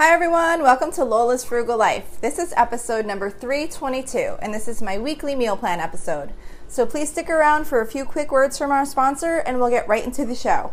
Hi, everyone. Welcome to Lola's Frugal Life. This is episode number 322, and this is my weekly meal plan episode. So please stick around for a few quick words from our sponsor, and we'll get right into the show.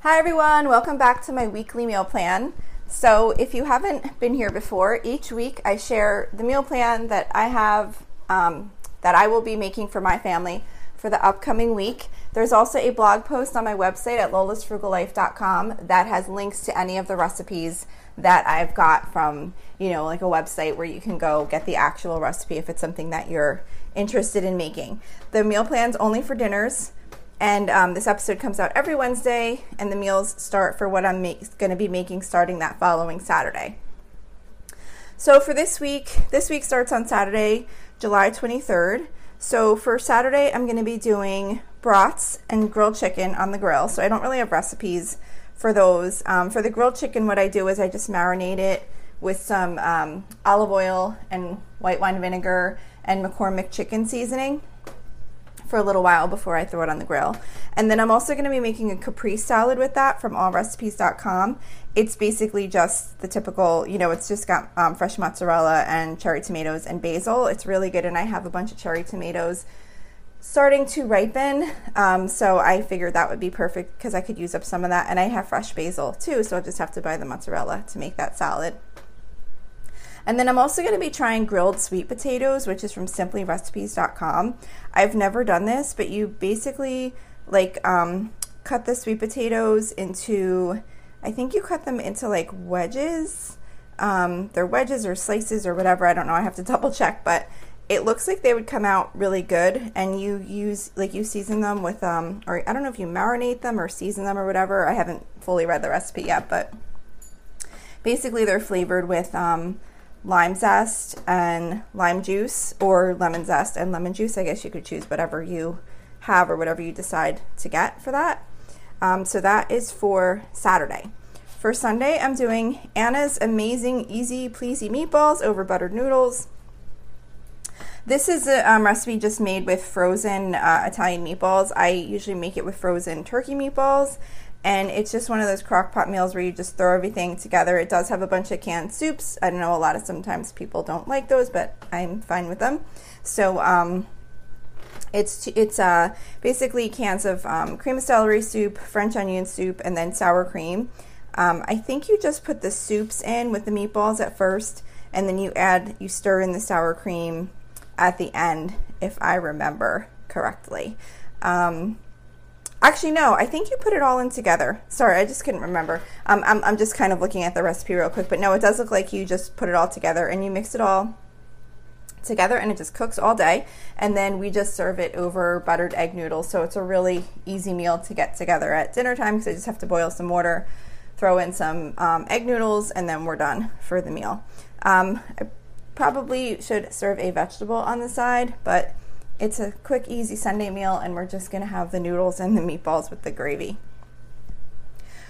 Hi, everyone. Welcome back to my weekly meal plan. So, if you haven't been here before, each week I share the meal plan that I have um, that I will be making for my family for the upcoming week. There's also a blog post on my website at lolasfrugallife.com that has links to any of the recipes that I've got from, you know, like a website where you can go get the actual recipe if it's something that you're interested in making. The meal plan's only for dinners. And um, this episode comes out every Wednesday, and the meals start for what I'm going to be making starting that following Saturday. So for this week, this week starts on Saturday, July 23rd. So for Saturday, I'm going to be doing brats and grilled chicken on the grill. So I don't really have recipes for those. Um, for the grilled chicken, what I do is I just marinate it with some um, olive oil and white wine vinegar and McCormick chicken seasoning for a little while before I throw it on the grill. And then I'm also going to be making a caprese salad with that from allrecipes.com. It's basically just the typical, you know, it's just got um, fresh mozzarella and cherry tomatoes and basil. It's really good, and I have a bunch of cherry tomatoes starting to ripen. Um, so I figured that would be perfect because I could use up some of that. And I have fresh basil too, so I'll just have to buy the mozzarella to make that salad. And then I'm also going to be trying grilled sweet potatoes, which is from simplyrecipes.com. I've never done this, but you basically like um, cut the sweet potatoes into, I think you cut them into like wedges. Um, they're wedges or slices or whatever. I don't know. I have to double check, but it looks like they would come out really good. And you use like you season them with um, or I don't know if you marinate them or season them or whatever. I haven't fully read the recipe yet, but basically they're flavored with um, lime zest and lime juice or lemon zest and lemon juice. I guess you could choose whatever you have or whatever you decide to get for that. Um, so that is for Saturday. For Sunday, I'm doing Anna's amazing easy pleasy meatballs over buttered noodles. This is a um, recipe just made with frozen uh, Italian meatballs. I usually make it with frozen turkey meatballs and it's just one of those crock pot meals where you just throw everything together. It does have a bunch of canned soups. I know a lot of sometimes people don't like those, but I'm fine with them. So um, it's it's uh, basically cans of um, cream of celery soup, French onion soup, and then sour cream. Um, I think you just put the soups in with the meatballs at first, and then you add you stir in the sour cream at the end, if I remember correctly. Um, Actually, no, I think you put it all in together. Sorry, I just couldn't remember. Um, I'm, I'm just kind of looking at the recipe real quick, but no, it does look like you just put it all together and you mix it all together and it just cooks all day. And then we just serve it over buttered egg noodles. So it's a really easy meal to get together at dinner time because I just have to boil some water, throw in some um, egg noodles, and then we're done for the meal. Um, I probably should serve a vegetable on the side, but it's a quick, easy Sunday meal, and we're just going to have the noodles and the meatballs with the gravy.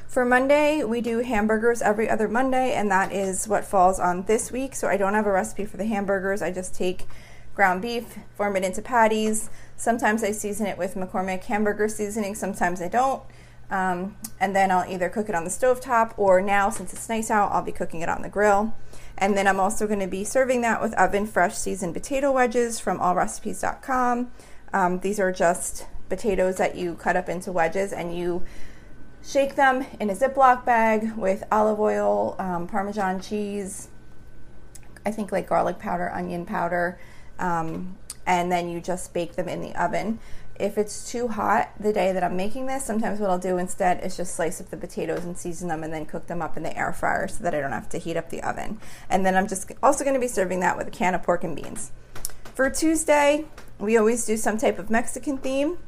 For Monday, we do hamburgers every other Monday, and that is what falls on this week. So I don't have a recipe for the hamburgers. I just take ground beef, form it into patties. Sometimes I season it with McCormick hamburger seasoning, sometimes I don't. Um, and then I'll either cook it on the stove top or now, since it's nice out, I'll be cooking it on the grill. And then I'm also going to be serving that with oven fresh seasoned potato wedges from allrecipes.com. Um, these are just potatoes that you cut up into wedges and you shake them in a Ziploc bag with olive oil, um, Parmesan cheese, I think like garlic powder, onion powder, um, and then you just bake them in the oven if it's too hot the day that I'm making this, sometimes what I'll do instead is just slice up the potatoes and season them and then cook them up in the air fryer so that I don't have to heat up the oven. And then I'm just also going to be serving that with a can of pork and beans. For Tuesday, we always do some type of Mexican theme.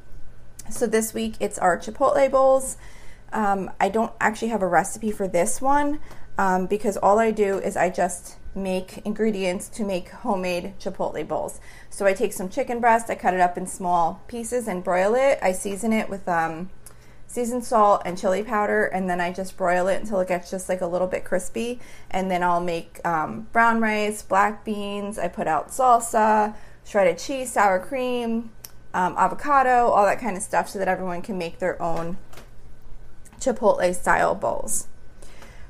So this week it's our chipotle bowls. Um, I don't actually have a recipe for this one um, because all I do is I just make ingredients to make homemade chipotle bowls. So I take some chicken breast, I cut it up in small pieces and broil it. I season it with um, seasoned salt and chili powder, and then I just broil it until it gets just like a little bit crispy. And then I'll make um, brown rice, black beans. I put out salsa, shredded cheese, sour cream, um, avocado, all that kind of stuff, so that everyone can make their own Chipotle style bowls.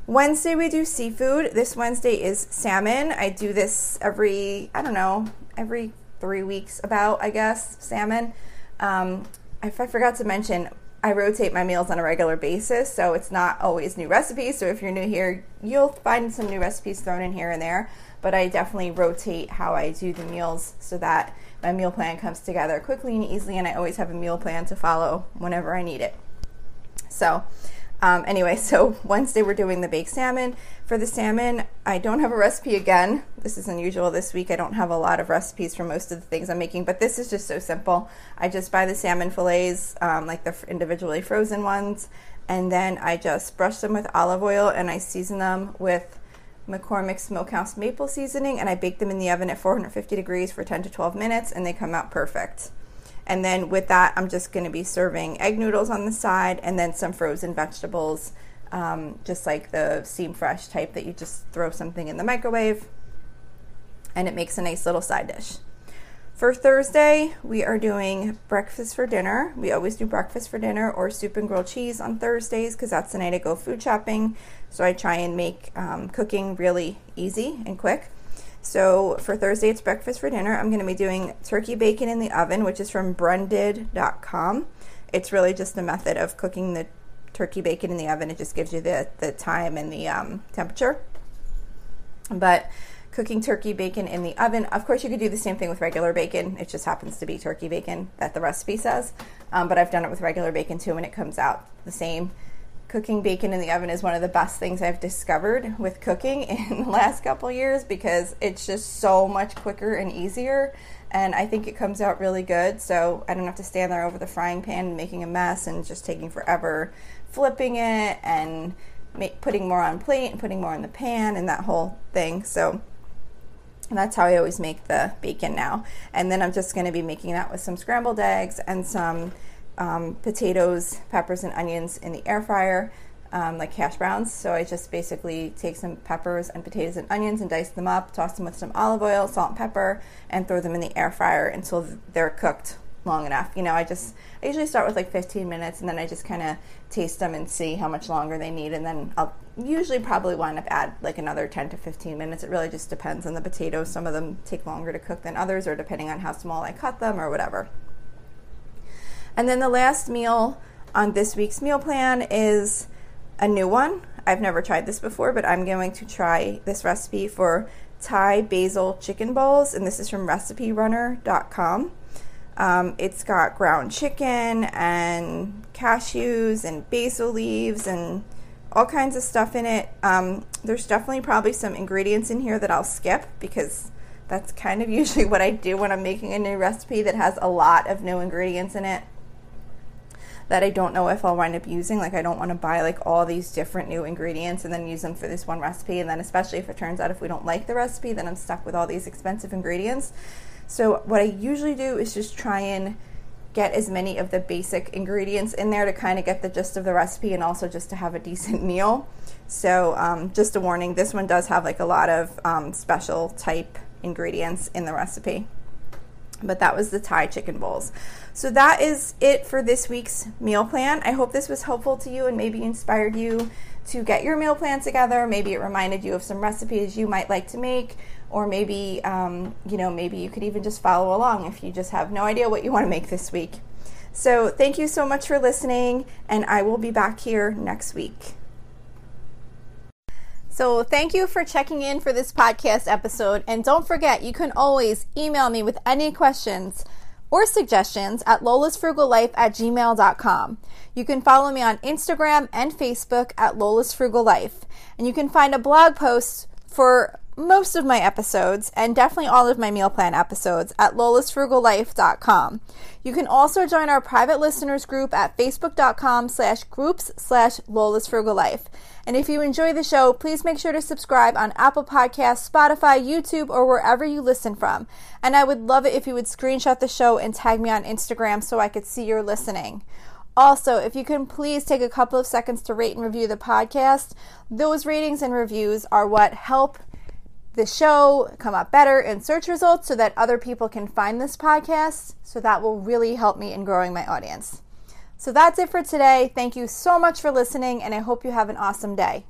Wednesday we do seafood. This Wednesday is salmon. I do this every, I don't know, every three weeks about, I guess, salmon. Um, if I forgot to mention, I rotate my meals on a regular basis, so it's not always new recipes. So if you're new here, you'll find some new recipes thrown in here and there. But I definitely rotate how I do the meals so that my meal plan comes together quickly and easily, and I always have a meal plan to follow whenever I need it. So, um, anyway, so Wednesday we're doing the baked salmon. For the salmon, I don't have a recipe again. This is unusual this week. I don't have a lot of recipes for most of the things I'm making, but this is just so simple. I just buy the salmon fillets, um, like the individually frozen ones, and then I just brush them with olive oil and I season them with McCormick Smokehouse maple seasoning, and I bake them in the oven at 450 degrees for 10 to 12 minutes, and they come out perfect. And then with that, I'm just going to be serving egg noodles on the side and then some frozen vegetables, um, just like the Steamfresh type that you just throw something in the microwave and it makes a nice little side dish. For Thursday, we are doing breakfast for dinner. We always do breakfast for dinner or soup and grilled cheese on Thursdays because that's the night I go food shopping. So I try and make um, cooking really easy and quick. So for Thursday, it's breakfast for dinner. I'm going to be doing turkey bacon in the oven, which is from brendid.com. It's really just a method of cooking the turkey bacon in the oven. It just gives you the, the time and the um, temperature. But cooking turkey bacon in the oven, of course, you could do the same thing with regular bacon. It just happens to be turkey bacon that the recipe says. Um, but I've done it with regular bacon too, and it comes out the same cooking bacon in the oven is one of the best things I've discovered with cooking in the last couple years because it's just so much quicker and easier. And I think it comes out really good. So I don't have to stand there over the frying pan making a mess and just taking forever flipping it and make, putting more on plate and putting more in the pan and that whole thing. So that's how I always make the bacon now. And then I'm just going to be making that with some scrambled eggs and some um, potatoes, peppers, and onions in the air fryer, um, like hash browns. So I just basically take some peppers and potatoes and onions and dice them up, toss them with some olive oil, salt, and pepper, and throw them in the air fryer until they're cooked long enough. You know, I just I usually start with like 15 minutes and then I just kind of taste them and see how much longer they need and then I'll usually probably wind up add like another 10 to 15 minutes. It really just depends on the potatoes. Some of them take longer to cook than others or depending on how small I cut them or whatever. And then the last meal on this week's meal plan is a new one. I've never tried this before, but I'm going to try this recipe for Thai basil chicken bowls, and this is from reciperunner.com. Um, it's got ground chicken and cashews and basil leaves and all kinds of stuff in it. Um, there's definitely probably some ingredients in here that I'll skip because that's kind of usually what I do when I'm making a new recipe that has a lot of new ingredients in it that I don't know if I'll wind up using. Like I don't want to buy like all these different new ingredients and then use them for this one recipe. And then especially if it turns out if we don't like the recipe, then I'm stuck with all these expensive ingredients. So what I usually do is just try and get as many of the basic ingredients in there to kind of get the gist of the recipe and also just to have a decent meal. So um, just a warning, this one does have like a lot of um, special type ingredients in the recipe. But that was the Thai chicken bowls. So that is it for this week's meal plan. I hope this was helpful to you and maybe inspired you to get your meal plan together. Maybe it reminded you of some recipes you might like to make, or maybe um, you know maybe you could even just follow along if you just have no idea what you want to make this week. So thank you so much for listening, and I will be back here next week. So, thank you for checking in for this podcast episode. And don't forget, you can always email me with any questions or suggestions at lolasfrugallife at gmail.com. You can follow me on Instagram and Facebook at lolasfrugallife. And you can find a blog post for most of my episodes and definitely all of my meal plan episodes at lolasfrugallife.com. You can also join our private listeners group at facebook.com slash groups slash lolasfrugallife. And if you enjoy the show, please make sure to subscribe on Apple Podcasts, Spotify, YouTube, or wherever you listen from. And I would love it if you would screenshot the show and tag me on Instagram so I could see you're listening. Also, if you can please take a couple of seconds to rate and review the podcast, those ratings and reviews are what help the show come up better in search results so that other people can find this podcast. So that will really help me in growing my audience. So that's it for today. Thank you so much for listening, and I hope you have an awesome day.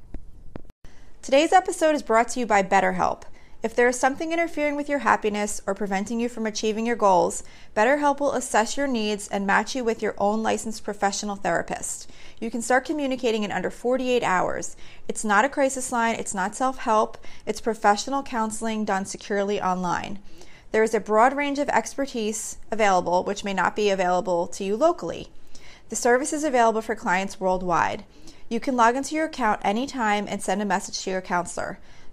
Today's episode is brought to you by BetterHelp. If there is something interfering with your happiness or preventing you from achieving your goals, BetterHelp will assess your needs and match you with your own licensed professional therapist. You can start communicating in under 48 hours. It's not a crisis line, it's not self help, it's professional counseling done securely online. There is a broad range of expertise available, which may not be available to you locally. The service is available for clients worldwide. You can log into your account anytime and send a message to your counselor.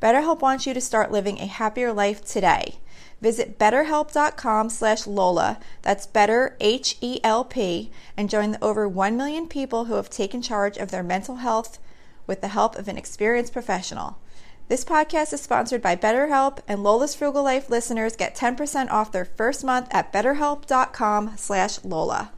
BetterHelp wants you to start living a happier life today. Visit betterhelp.com slash Lola, that's better H-E-L-P, and join the over 1 million people who have taken charge of their mental health with the help of an experienced professional. This podcast is sponsored by BetterHelp, and Lola's Frugal Life listeners get 10% off their first month at betterhelp.com slash Lola.